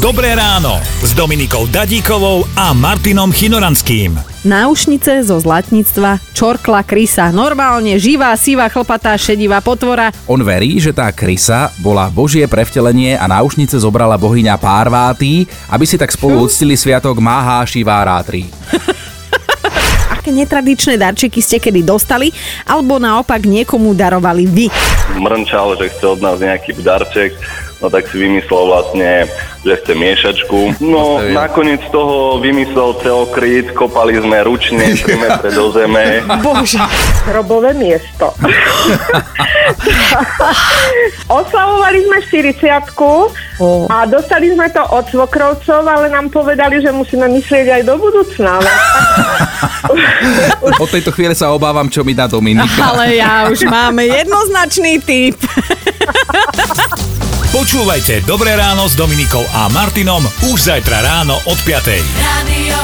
Dobré ráno s Dominikou Dadíkovou a Martinom Chinoranským. Náušnice zo zlatníctva čorkla krysa. Normálne živá, sivá, chlpatá, šedivá potvora. On verí, že tá krysa bola božie prevtelenie a náušnice zobrala bohyňa Párváty, aby si tak spolu uctili sviatok Maha Šivárátri. Aké netradičné darčeky ste kedy dostali, alebo naopak niekomu darovali vy. mrnčal, že chce od nás nejaký darček, no tak si vymyslel vlastne, že chce miešačku. No nakoniec toho vymyslel celokryt, kopali sme ručne 3 metre do zeme. Bože. hrobové miesto. Oslavovali sme 40 a dostali sme to od svokrovcov, ale nám povedali, že musíme myslieť aj do budúcna. Od tejto chvíle sa obávam, čo mi dá Dominika. Ale ja už máme jednoznačný typ. Počúvajte Dobré ráno s Dominikou a Martinom už zajtra ráno od 5. Radio.